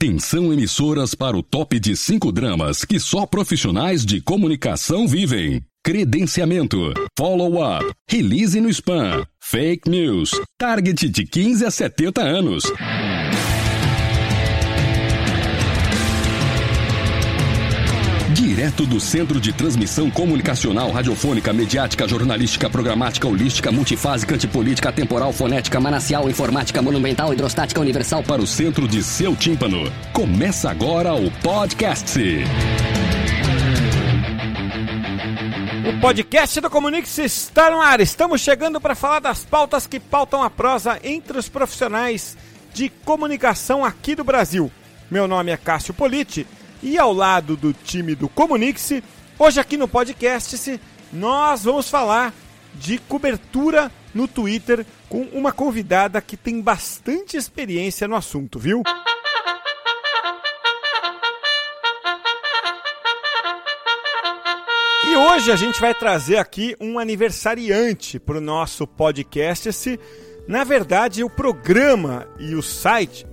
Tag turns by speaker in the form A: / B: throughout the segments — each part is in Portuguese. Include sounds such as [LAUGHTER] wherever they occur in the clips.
A: Atenção emissoras para o top de cinco dramas que só profissionais de comunicação vivem. Credenciamento, follow-up, release no spam, fake news, target de 15 a 70 anos. Direto do Centro de Transmissão Comunicacional, Radiofônica, Mediática, Jornalística, Programática, Holística, Multifásica, Antipolítica, Temporal, Fonética, Manacial, Informática, Monumental, Hidrostática, Universal para o centro de seu tímpano. Começa agora o podcast.
B: O podcast do Comunique-se está no ar. Estamos chegando para falar das pautas que pautam a prosa entre os profissionais de comunicação aqui do Brasil. Meu nome é Cássio Politi e ao lado do time do Comunique-se, hoje aqui no podcast, nós vamos falar de cobertura no Twitter com uma convidada que tem bastante experiência no assunto, viu? E hoje a gente vai trazer aqui um aniversariante para o nosso podcast. Na verdade, o programa e o site.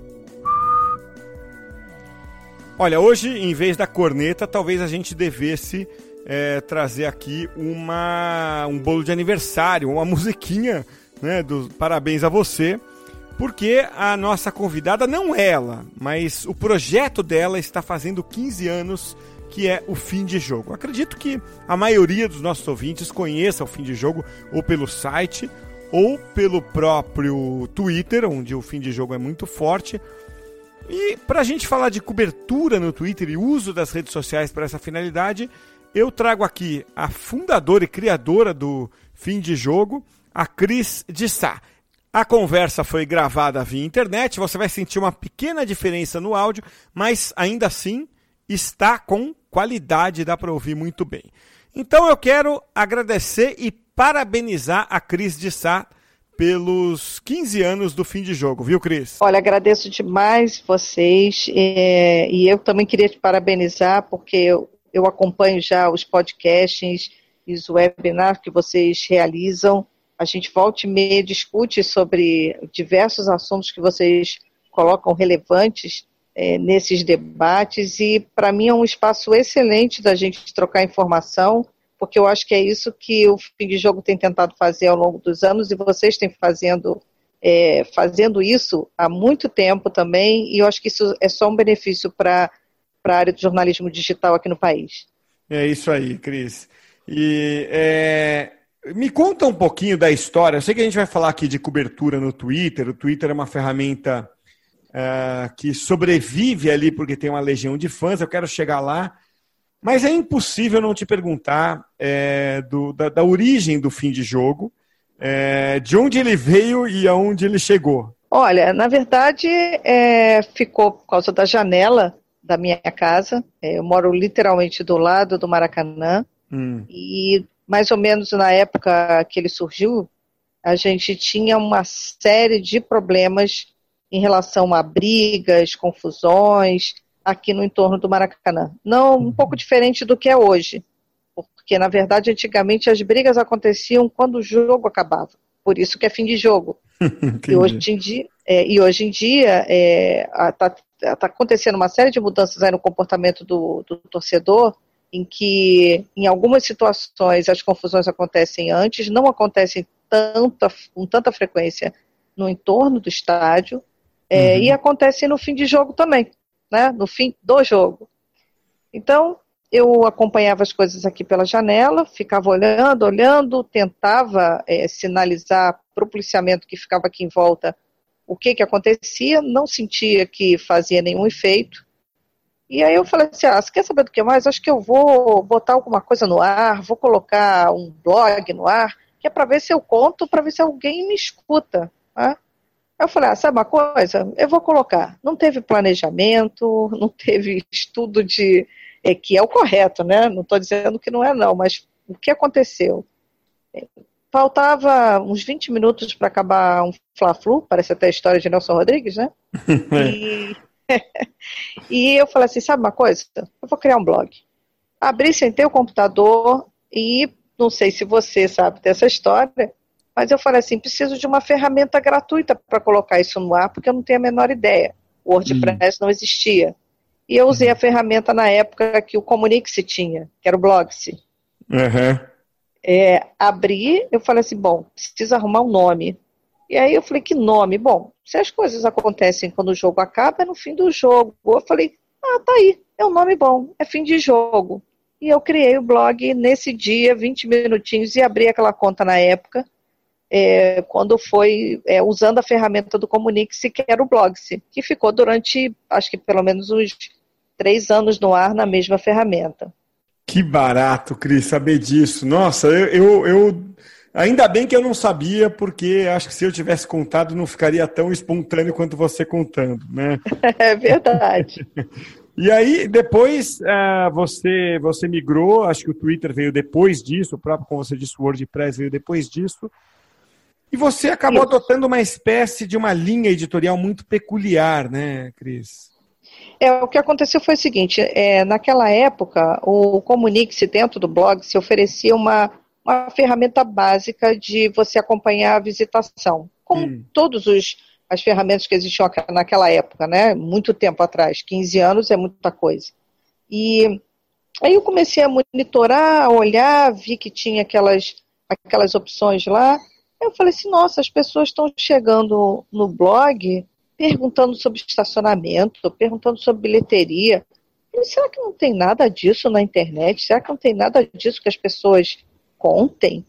B: Olha, hoje, em vez da corneta, talvez a gente devesse é, trazer aqui uma, um bolo de aniversário, uma [LAUGHS] musiquinha né, do parabéns a você, porque a nossa convidada não ela, mas o projeto dela está fazendo 15 anos que é o fim de jogo. Acredito que a maioria dos nossos ouvintes conheça o fim de jogo ou pelo site ou pelo próprio Twitter, onde o fim de jogo é muito forte. E para a gente falar de cobertura no Twitter e uso das redes sociais para essa finalidade, eu trago aqui a fundadora e criadora do Fim de Jogo, a Cris de Sá. A conversa foi gravada via internet, você vai sentir uma pequena diferença no áudio, mas ainda assim está com qualidade, dá para ouvir muito bem. Então eu quero agradecer e parabenizar a Cris de Sá pelos 15 anos do fim de jogo, viu, Cris?
C: Olha, agradeço demais vocês é, e eu também queria te parabenizar porque eu, eu acompanho já os podcasts e os webinars que vocês realizam. A gente volta e meia discute sobre diversos assuntos que vocês colocam relevantes é, nesses debates e para mim é um espaço excelente da gente trocar informação, porque eu acho que é isso que o fim de jogo tem tentado fazer ao longo dos anos e vocês têm fazendo é, fazendo isso há muito tempo também e eu acho que isso é só um benefício para a área do jornalismo digital aqui no país.
B: É isso aí, Cris. E é, me conta um pouquinho da história. Eu sei que a gente vai falar aqui de cobertura no Twitter. O Twitter é uma ferramenta uh, que sobrevive ali porque tem uma legião de fãs, eu quero chegar lá. Mas é impossível não te perguntar é, do, da, da, origem do fim de jogo, é, de onde ele veio e aonde ele chegou.
C: Olha, na verdade, é, ficou por causa da janela da minha casa. É, eu moro literalmente do lado do Maracanã. Hum. E mais ou menos na época que ele surgiu, a gente tinha uma série de problemas em relação a brigas, confusões aqui no entorno do Maracanã. Não um pouco diferente do que é hoje, porque na verdade antigamente as brigas aconteciam quando o jogo acabava. Por isso que é fim de jogo. [LAUGHS] e hoje em dia, é, e hoje em dia está é, tá, tá acontecendo uma série de mudanças aí no comportamento do, do torcedor, em que em algumas situações as confusões acontecem antes, não acontecem tanta, com tanta frequência no entorno do estádio, é, uhum. E acontece no fim de jogo também, né? no fim do jogo. Então, eu acompanhava as coisas aqui pela janela, ficava olhando, olhando, tentava é, sinalizar para o policiamento que ficava aqui em volta o que, que acontecia, não sentia que fazia nenhum efeito. E aí eu falei assim, ah, você quer saber do que mais? Acho que eu vou botar alguma coisa no ar, vou colocar um blog no ar, que é para ver se eu conto, para ver se alguém me escuta. Né? Eu falei, ah, sabe uma coisa? Eu vou colocar. Não teve planejamento, [LAUGHS] não teve estudo de. É, que é o correto, né? Não estou dizendo que não é, não, mas o que aconteceu? Faltava uns 20 minutos para acabar um Fla-Flu, parece até a história de Nelson Rodrigues, né? [LAUGHS] e... [LAUGHS] e eu falei assim: sabe uma coisa? Eu vou criar um blog. Abri, sentei o computador e não sei se você sabe dessa história, mas eu falei assim: preciso de uma ferramenta gratuita para colocar isso no ar, porque eu não tenho a menor ideia. O WordPress hum. não existia. E eu usei a ferramenta na época que o Comunique-se tinha, que era o Blogse. Uhum. É, abri, eu falei assim, bom, precisa arrumar um nome. E aí eu falei, que nome? Bom, se as coisas acontecem quando o jogo acaba, é no fim do jogo. Eu falei, ah, tá aí, é um nome bom, é fim de jogo. E eu criei o blog nesse dia, 20 minutinhos, e abri aquela conta na época, é, quando foi é, usando a ferramenta do Comunique-se, que era o Blogse, que ficou durante, acho que pelo menos uns três anos no ar na mesma ferramenta.
B: Que barato, Cris, saber disso. Nossa, eu, eu, eu, Ainda bem que eu não sabia, porque acho que se eu tivesse contado não ficaria tão espontâneo quanto você contando, né? [LAUGHS]
C: É verdade. [LAUGHS]
B: e aí, depois uh, você, você migrou, acho que o Twitter veio depois disso, o próprio, como você disse, o WordPress veio depois disso. E você acabou Isso. adotando uma espécie de uma linha editorial muito peculiar, né, Cris?
C: É, o que aconteceu foi o seguinte, é, naquela época, o Comunique-se dentro do blog se oferecia uma, uma ferramenta básica de você acompanhar a visitação. Como hum. todos os as ferramentas que existiam naquela época, né? Muito tempo atrás, 15 anos é muita coisa. E aí eu comecei a monitorar, a olhar, vi que tinha aquelas, aquelas opções lá. Eu falei assim, nossa, as pessoas estão chegando no blog perguntando sobre estacionamento, perguntando sobre bilheteria. Falei, será que não tem nada disso na internet? Será que não tem nada disso que as pessoas contem?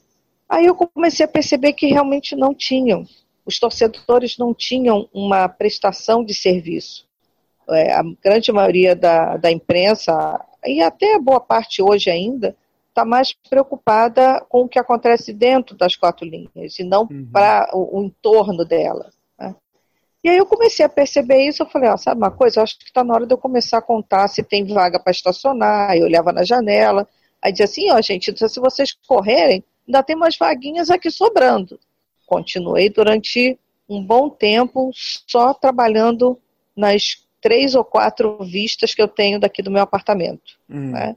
C: Aí eu comecei a perceber que realmente não tinham. Os torcedores não tinham uma prestação de serviço. É, a grande maioria da, da imprensa, e até boa parte hoje ainda, está mais preocupada com o que acontece dentro das quatro linhas e não uhum. para o, o, entorno dela. Né? E aí eu comecei a perceber isso, eu falei, ó, sabe uma coisa, eu acho que está na hora de eu começar a contar se tem vaga para estacionar, eu olhava na janela, aí dizia assim, ó gente, então se vocês correrem, ainda tem umas vaguinhas aqui sobrando. Continuei durante um bom tempo só trabalhando nas três ou quatro vistas que eu tenho daqui do meu apartamento. Hum. Né?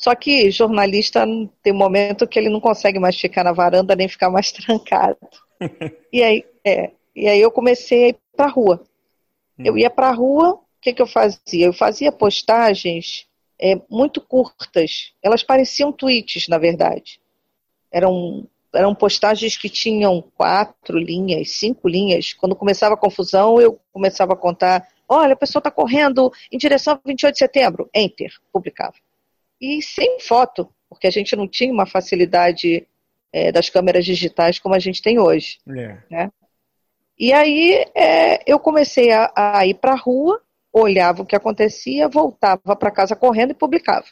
C: Só que jornalista tem um momento que ele não consegue mais ficar na varanda nem ficar mais [LAUGHS] trancado. e aí, é, e aí eu comecei a ir para a rua. Hum. Eu ia para a rua, o que, que eu fazia? Eu fazia postagens é, muito curtas. Elas pareciam tweets, na verdade. Eram, eram postagens que tinham quatro linhas, cinco linhas. Quando começava a confusão, eu começava a contar: olha, a pessoa está correndo em direção a 28 de setembro. Enter, publicava e sem foto, porque a gente não tinha uma facilidade é, das câmeras digitais como a gente tem hoje. É. Né? E aí é, eu comecei a, a ir para a rua, olhava o que acontecia, voltava para casa correndo e publicava.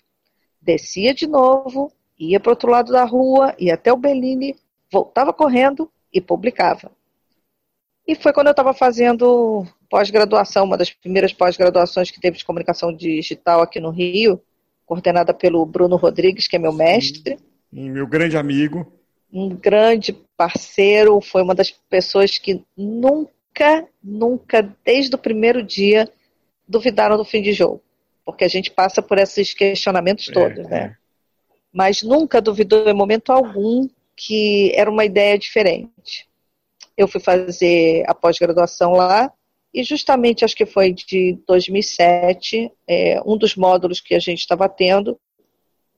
C: Descia de novo, ia para o outro lado da rua, ia até o Bellini, voltava correndo e publicava. E foi quando eu estava fazendo pós-graduação, uma das primeiras pós-graduações que teve de comunicação digital aqui no Rio, coordenada pelo Bruno Rodrigues, que é meu mestre.
B: Meu grande amigo.
C: Um grande parceiro, foi uma das pessoas que nunca, nunca, desde o primeiro dia, duvidaram do fim de jogo. Porque a gente passa por esses questionamentos é, todos, né? É. Mas nunca duvidou em momento algum que era uma ideia diferente. Eu fui fazer a pós-graduação lá, e justamente, acho que foi de 2007, é, um dos módulos que a gente estava tendo,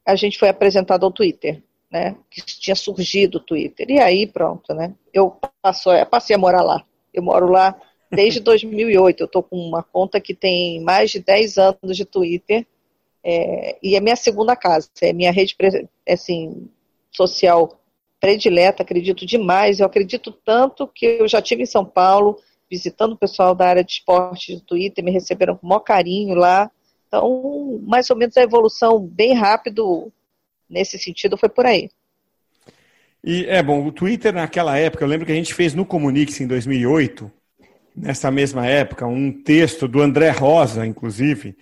C: a gente foi apresentado ao Twitter, né? Que tinha surgido o Twitter. E aí, pronto, né? Eu passo, é, passei a morar lá. Eu moro lá desde [LAUGHS] 2008. Eu estou com uma conta que tem mais de 10 anos de Twitter. É, e é minha segunda casa. É minha rede assim, social predileta. Acredito demais. Eu acredito tanto que eu já tive em São Paulo visitando o pessoal da área de esporte do Twitter, me receberam com o maior carinho lá. Então, mais ou menos a evolução bem rápido nesse sentido foi por aí.
B: E é bom, o Twitter naquela época, eu lembro que a gente fez no Comunix em 2008, nessa mesma época, um texto do André Rosa, inclusive,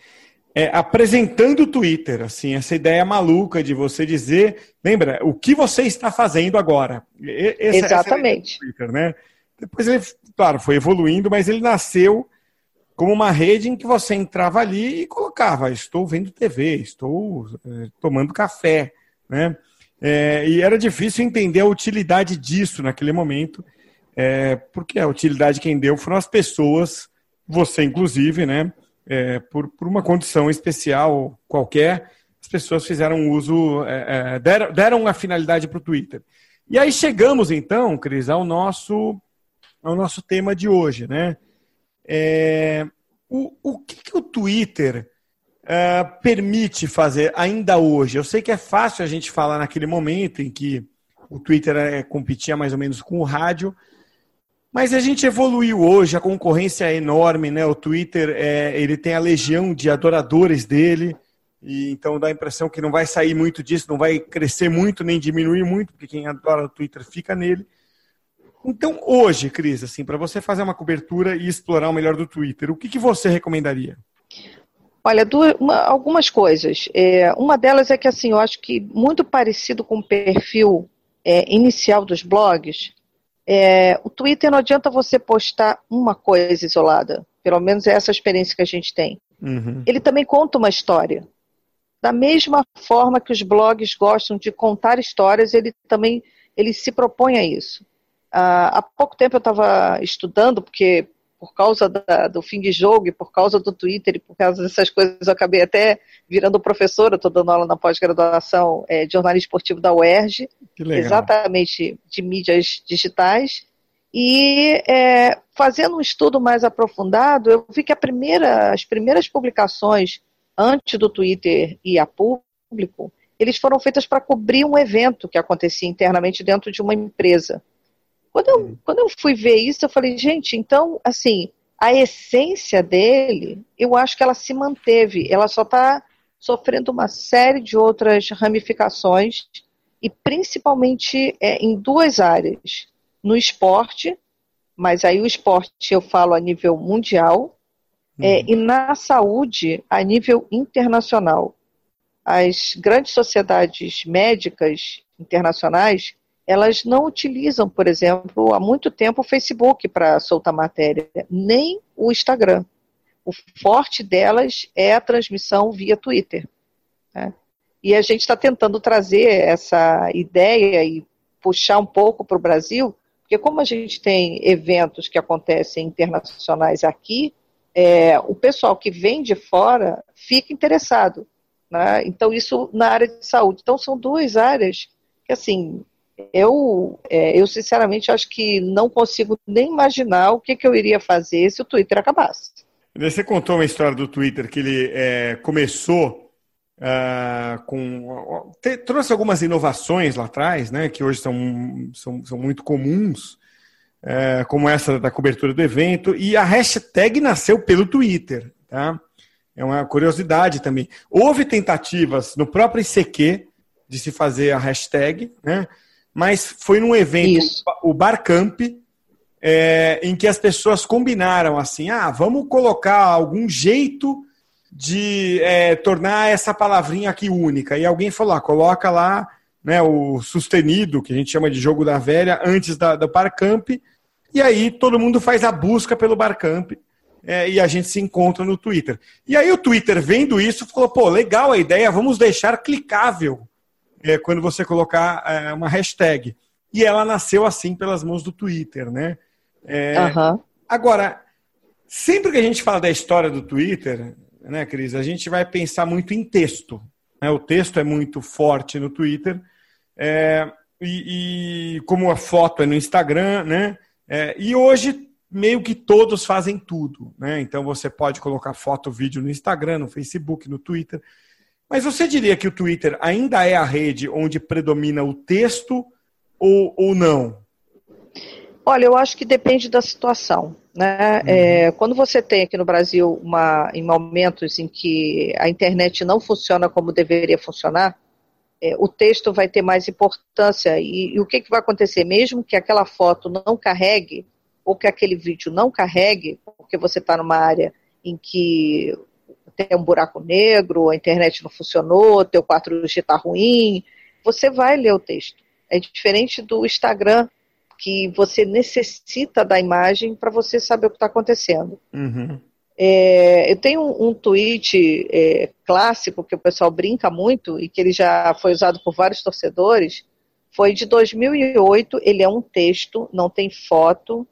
B: é, apresentando o Twitter, assim, essa ideia maluca de você dizer, lembra, o que você está fazendo agora?
C: Essa, Exatamente. Essa Twitter,
B: né? Depois ele, claro, foi evoluindo, mas ele nasceu como uma rede em que você entrava ali e colocava, estou vendo TV, estou é, tomando café, né? É, e era difícil entender a utilidade disso naquele momento, é, porque a utilidade quem deu foram as pessoas você, inclusive, né, é, por, por uma condição especial qualquer, as pessoas fizeram uso, deram, deram a finalidade para o Twitter. E aí chegamos, então, Cris, ao nosso, ao nosso tema de hoje, né? É, o, o que, que o Twitter uh, permite fazer ainda hoje? Eu sei que é fácil a gente falar naquele momento em que o Twitter é, competia mais ou menos com o rádio, mas a gente evoluiu hoje, a concorrência é enorme, né? O Twitter é, ele tem a legião de adoradores dele, e então dá a impressão que não vai sair muito disso, não vai crescer muito nem diminuir muito, porque quem adora o Twitter fica nele. Então, hoje, Cris, assim, para você fazer uma cobertura e explorar o melhor do Twitter, o que, que você recomendaria?
C: Olha, duas, uma, algumas coisas. É, uma delas é que, assim, eu acho que muito parecido com o perfil é, inicial dos blogs, é, o Twitter não adianta você postar uma coisa isolada. Pelo menos é essa experiência que a gente tem. Uhum. Ele também conta uma história. Da mesma forma que os blogs gostam de contar histórias, ele também ele se propõe a isso. Uh, há pouco tempo eu estava estudando, porque por causa da, do fim de jogo e por causa do Twitter e por causa dessas coisas eu acabei até virando professora, estou dando aula na pós-graduação é, de jornalismo esportivo da UERJ, exatamente de mídias digitais. E é, fazendo um estudo mais aprofundado, eu vi que primeira, as primeiras publicações antes do Twitter ir a público, eles foram feitas para cobrir um evento que acontecia internamente dentro de uma empresa. Quando eu, uhum. quando eu fui ver isso, eu falei, gente, então, assim, a essência dele, eu acho que ela se manteve, ela só está sofrendo uma série de outras ramificações, e principalmente é, em duas áreas. No esporte, mas aí o esporte eu falo a nível mundial, é, uhum. é, e na saúde a nível internacional. As grandes sociedades médicas internacionais elas não utilizam, por exemplo, há muito tempo o Facebook para soltar matéria, nem o Instagram. O forte delas é a transmissão via Twitter. Né? E a gente está tentando trazer essa ideia e puxar um pouco para o Brasil, porque como a gente tem eventos que acontecem internacionais aqui, é, o pessoal que vem de fora fica interessado. Né? Então, isso na área de saúde. Então, são duas áreas que, assim, eu, é, eu sinceramente acho que não consigo nem imaginar o que, que eu iria fazer se o Twitter acabasse.
B: Você contou uma história do Twitter que ele é, começou uh, com. Te, trouxe algumas inovações lá atrás, né, que hoje são, são, são muito comuns, uh, como essa da cobertura do evento, e a hashtag nasceu pelo Twitter. Tá? É uma curiosidade também. Houve tentativas no próprio ICQ de se fazer a hashtag, né? Mas foi num evento, Isso. o Barcamp, é, em que as pessoas combinaram assim: ah, vamos colocar algum jeito de é, tornar essa palavrinha aqui única. E alguém falou: ah, coloca lá né, o sustenido, que a gente chama de jogo da velha, antes da, do Barcamp. E aí todo mundo faz a busca pelo Barcamp. É, e a gente se encontra no Twitter. E aí o Twitter, vendo isso, falou: pô, legal a ideia, vamos deixar clicável é, quando você colocar é, uma hashtag. E ela nasceu assim pelas mãos do Twitter, né? É, uhum. Agora, sempre que a gente fala da história do Twitter, né, Cris, a gente vai pensar muito em texto. Né? O texto é muito forte no Twitter. É, e, e, como a foto é no Instagram, né? É, e hoje meio que todos fazem tudo, né? Então você pode colocar foto, vídeo no Instagram, no Facebook, no Twitter. Mas você diria que o Twitter ainda é a rede onde predomina o texto ou, ou não?
C: Olha, eu acho que depende da situação. Né? Uhum. É, quando você tem aqui no Brasil uma, em momentos em que a internet não funciona como deveria funcionar, é, o texto vai ter mais importância. E, e o que, que vai acontecer? Mesmo que aquela foto não carregue, ou que aquele vídeo não carregue, porque você está numa área em que tem um buraco negro, a internet não funcionou, teu 4G está ruim, você vai ler o texto. É diferente do Instagram, que você necessita da imagem para você saber o que está acontecendo. Uhum. É, eu tenho um, um tweet é, clássico que o pessoal brinca muito e que ele já foi usado por vários torcedores. Foi de 2008. Ele é um texto, não tem foto,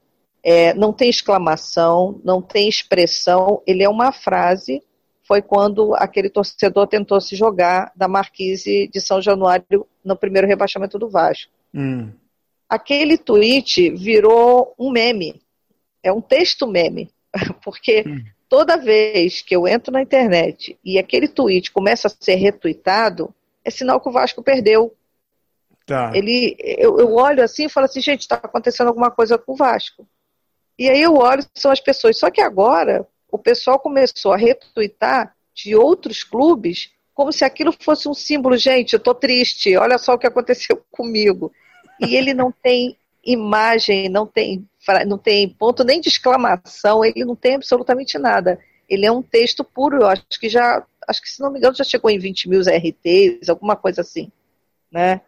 C: É, não tem exclamação, não tem expressão, ele é uma frase. Foi quando aquele torcedor tentou se jogar da Marquise de São Januário no primeiro rebaixamento do Vasco. Hum. Aquele tweet virou um meme, é um texto meme, [LAUGHS] porque hum. toda vez que eu entro na internet e aquele tweet começa a ser retweetado, é sinal que o Vasco perdeu. Tá. Ele, eu, eu olho assim e falo assim, gente, está acontecendo alguma coisa com o Vasco. E aí eu olho, são as pessoas. Só que agora o pessoal começou a retweetar de outros clubes como se aquilo fosse um símbolo. Gente, eu estou triste, olha só o que aconteceu [LAUGHS] comigo. E ele não tem imagem, não tem, não tem ponto nem de exclamação, ele não tem absolutamente nada. Ele é um texto puro, eu acho que já, acho que se não me engano já chegou em 20 mil RTs, alguma coisa assim, né?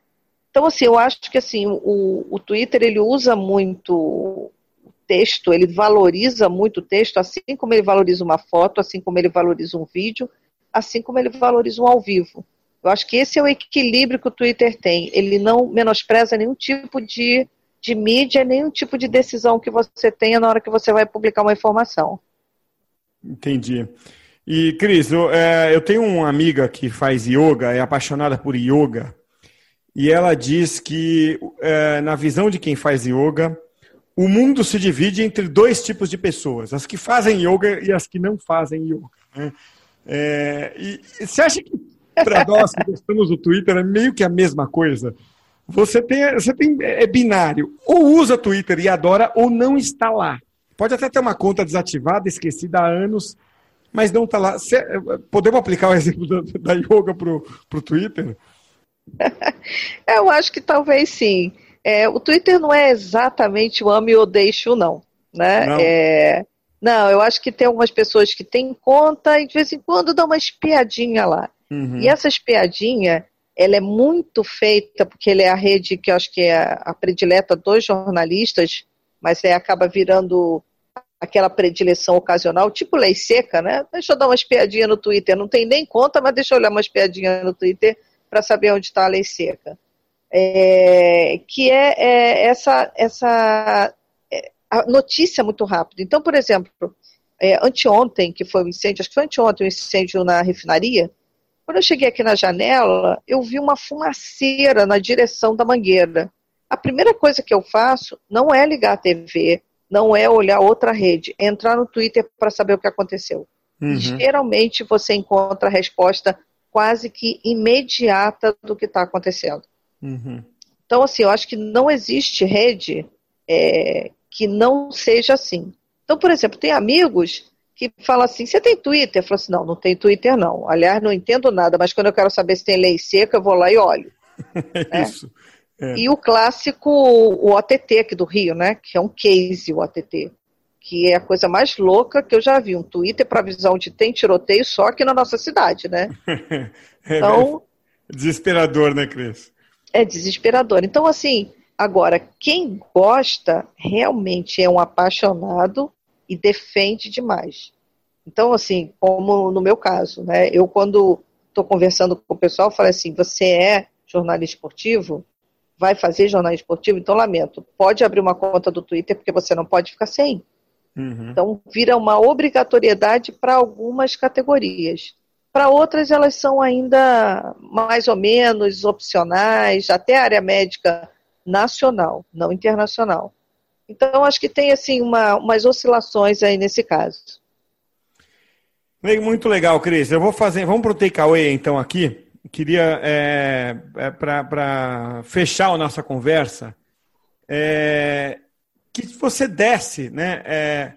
C: Então, assim, eu acho que assim, o, o Twitter ele usa muito o texto, ele valoriza muito o texto, assim como ele valoriza uma foto, assim como ele valoriza um vídeo, assim como ele valoriza um ao vivo. Eu acho que esse é o equilíbrio que o Twitter tem. Ele não menospreza nenhum tipo de, de mídia, nenhum tipo de decisão que você tenha na hora que você vai publicar uma informação.
B: Entendi. E, Cris, eu, é, eu tenho uma amiga que faz yoga, é apaixonada por yoga, e ela diz que, é, na visão de quem faz yoga, o mundo se divide entre dois tipos de pessoas: as que fazem yoga e as que não fazem yoga. Né? É, e, você acha que para [LAUGHS] nós que gostamos do Twitter é meio que a mesma coisa? Você tem, você tem é binário, ou usa Twitter e adora, ou não está lá. Pode até ter uma conta desativada, esquecida há anos, mas não está lá. Cê, podemos aplicar o exemplo da, da yoga para o Twitter? [LAUGHS]
C: Eu acho que talvez sim. É, o Twitter não é exatamente o ame ou deixo, não. Né? Não. É, não, eu acho que tem algumas pessoas que têm conta e de vez em quando dão uma espiadinha lá. Uhum. E essa espiadinha, ela é muito feita, porque ele é a rede que eu acho que é a predileta dos jornalistas, mas é, acaba virando aquela predileção ocasional, tipo lei seca, né? Deixa eu dar uma espiadinha no Twitter. Não tem nem conta, mas deixa eu olhar uma espiadinha no Twitter para saber onde está a lei seca. É, que é, é, essa, essa é, a notícia muito rápida. Então, por exemplo, é, anteontem, que foi o um incêndio, acho que foi anteontem o um incêndio na refinaria, quando eu cheguei aqui na janela, eu vi uma fumaceira na direção da mangueira. A primeira coisa que eu faço não é ligar a TV, não é olhar outra rede, é entrar no Twitter para saber o que aconteceu. Uhum. Geralmente você encontra a resposta quase que imediata do que está acontecendo. Uhum. Então, assim, eu acho que não existe rede é, que não seja assim. Então, por exemplo, tem amigos que falam assim: você tem Twitter? Eu falo assim: não, não tem Twitter, não. Aliás, não entendo nada, mas quando eu quero saber se tem lei seca, eu vou lá e olho. [LAUGHS] é Isso. É. E o clássico, o OTT aqui do Rio, né? Que é um case, o OTT que é a coisa mais louca que eu já vi. Um Twitter para avisar onde tem tiroteio só aqui na nossa cidade, né? [LAUGHS]
B: é, então. Desesperador, né, Cris?
C: É desesperador. Então, assim, agora, quem gosta realmente é um apaixonado e defende demais. Então, assim, como no meu caso, né? Eu, quando estou conversando com o pessoal, falo assim: você é jornalista esportivo? Vai fazer jornalismo esportivo? Então, lamento. Pode abrir uma conta do Twitter, porque você não pode ficar sem. Uhum. Então, vira uma obrigatoriedade para algumas categorias. Para outras, elas são ainda mais ou menos opcionais, até a área médica nacional, não internacional. Então, acho que tem assim uma, umas oscilações aí nesse caso.
B: Muito legal, Cris. Eu vou fazer. Vamos para o takeaway então aqui. Queria, é, é, para fechar a nossa conversa, é, que você desse né, é,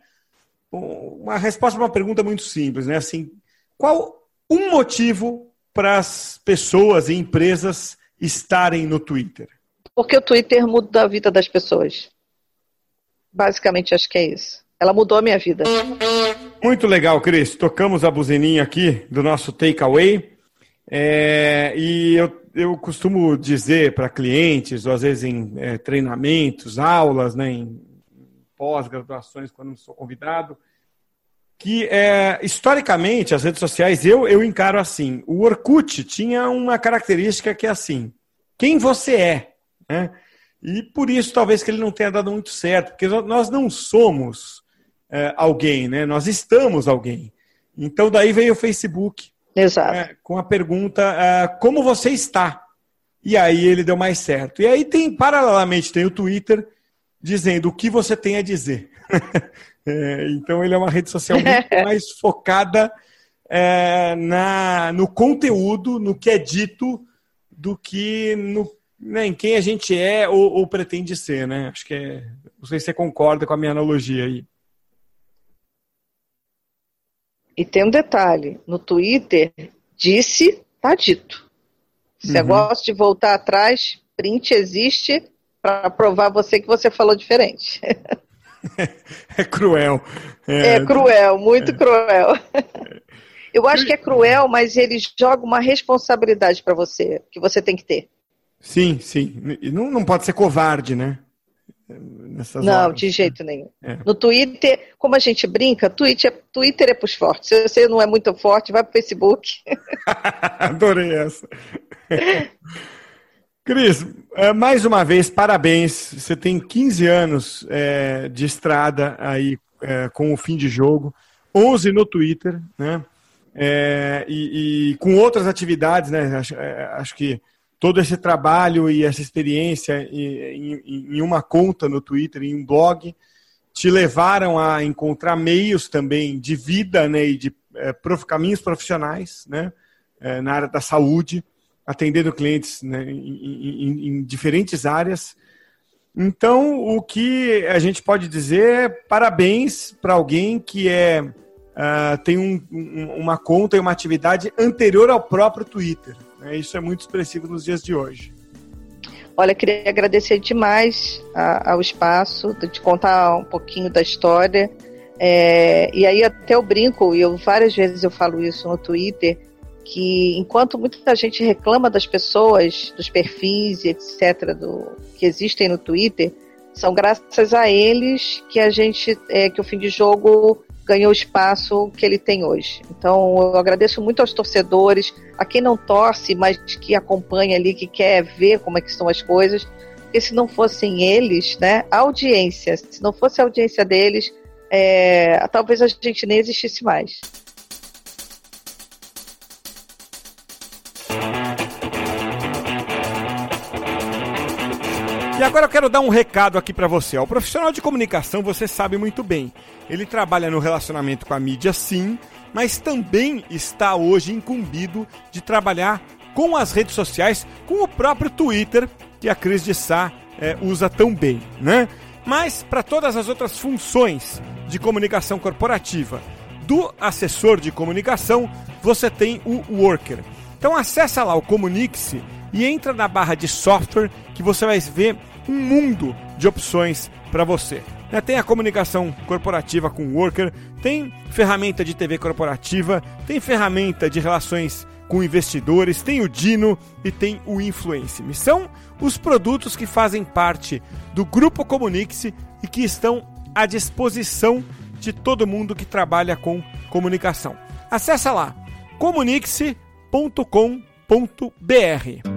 B: uma resposta para uma pergunta muito simples, né? Assim, qual um motivo para as pessoas e empresas estarem no Twitter?
C: Porque o Twitter muda a vida das pessoas. Basicamente, acho que é isso. Ela mudou a minha vida.
B: Muito legal, Cris. Tocamos a buzininha aqui do nosso takeaway. É, e eu, eu costumo dizer para clientes, ou às vezes em é, treinamentos, aulas, né, em pós-graduações, quando sou convidado, que é, historicamente as redes sociais eu, eu encaro assim. O Orkut tinha uma característica que é assim: quem você é. Né? E por isso talvez que ele não tenha dado muito certo, porque nós não somos é, alguém, né? Nós estamos alguém. Então daí veio o Facebook.
C: Exato. É,
B: com a pergunta é, como você está? E aí ele deu mais certo. E aí tem, paralelamente, tem o Twitter dizendo o que você tem a dizer. [LAUGHS] é, então ele é uma rede social muito [LAUGHS] mais focada é, na, no conteúdo, no que é dito, do que no, né, em quem a gente é ou, ou, pretende ser, né? Acho que é. Não sei se você concorda com a minha analogia aí.
C: E tem um detalhe: no Twitter, disse, tá dito. Se uhum. gosta de voltar atrás, print existe para provar você que você falou diferente. [LAUGHS] [LAUGHS]
B: é cruel.
C: É, é cruel, muito é. cruel. [LAUGHS] Eu acho que é cruel, mas ele joga uma responsabilidade para você, que você tem que ter.
B: Sim, sim. Não, não pode ser covarde, né?
C: Nessas não, horas. de jeito nenhum. É. No Twitter, como a gente brinca, Twitter, Twitter é pros fortes. Se você não é muito forte, vai pro Facebook. [LAUGHS]
B: Adorei essa. Cris, é, mais uma vez, parabéns. Você tem 15 anos é, de estrada aí é, com o fim de jogo, 11 no Twitter, né? É, e, e, com outras atividades, né? Acho, é, acho, que todo esse trabalho e essa experiência em, em, em, uma conta no Twitter, em um blog, te levaram a encontrar meios também de vida, né? E de é, caminhos profissionais, né? Na área da saúde, atendendo clientes né, em, em diferentes áreas. Então, o que a gente pode dizer é parabéns para alguém que é uh, tem um, um, uma conta e uma atividade anterior ao próprio Twitter. Né? Isso é muito expressivo nos dias de hoje.
C: Olha, queria agradecer demais a, ao espaço, de contar um pouquinho da história. É, e aí até eu brinco, e eu várias vezes eu falo isso no Twitter, que enquanto muita gente reclama das pessoas, dos perfis e etc. Do, que existem no Twitter, são graças a eles que a gente, é, que o fim de jogo ganhou o espaço que ele tem hoje. Então, eu agradeço muito aos torcedores, a quem não torce, mas que acompanha ali, que quer ver como é que as coisas, porque se não fossem eles, né, a audiência, se não fosse a audiência deles, é, talvez a gente nem existisse mais.
B: E agora eu quero dar um recado aqui para você. O profissional de comunicação, você sabe muito bem. Ele trabalha no relacionamento com a mídia, sim, mas também está hoje incumbido de trabalhar com as redes sociais, com o próprio Twitter, que a Cris de Sá é, usa tão bem, né? Mas para todas as outras funções de comunicação corporativa do assessor de comunicação, você tem o Worker. Então acessa lá o Comunique-se e entra na barra de software que você vai ver um mundo de opções para você. Né, tem a comunicação corporativa com o Worker, tem ferramenta de TV corporativa, tem ferramenta de relações com investidores, tem o Dino e tem o Influence. São os produtos que fazem parte do grupo Comunique-se e que estão à disposição de todo mundo que trabalha com comunicação. Acesse lá comunique-se.com.br.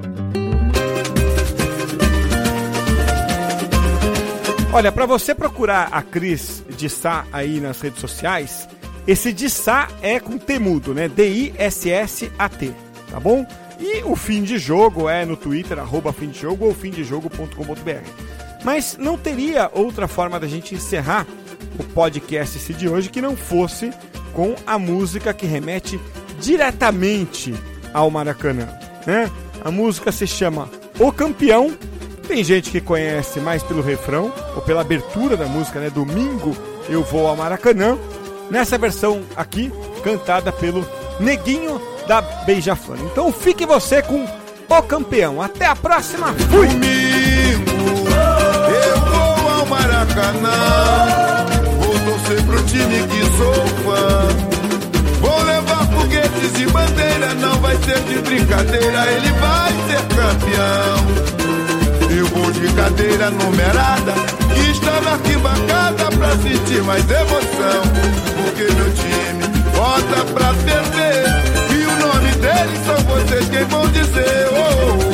B: Olha, para você procurar a Cris de Sá aí nas redes sociais, esse de Sá é com temudo, né? D-I-S-S-A-T, tá bom? E o fim de jogo é no Twitter, arroba fim de jogo ou fimdejogo.com.br. Mas não teria outra forma da gente encerrar o podcast de hoje que não fosse com a música que remete diretamente ao Maracanã, né? A música se chama O Campeão tem gente que conhece mais pelo refrão ou pela abertura da música, né? Domingo eu vou ao Maracanã. Nessa versão aqui, cantada pelo Neguinho da Beija-Flor. Então fique você com o campeão. Até a próxima. Fui!
D: Domingo eu vou ao Maracanã. Vou torcer pro time que sou fã. Vou levar foguetes e bandeira, não vai ser de brincadeira, ele vai ser campeão. Eu vou de cadeira numerada e está na arquibancada pra sentir mais emoção. Porque meu time vota pra perder e o nome deles são vocês quem vão dizer. Oh, oh, oh.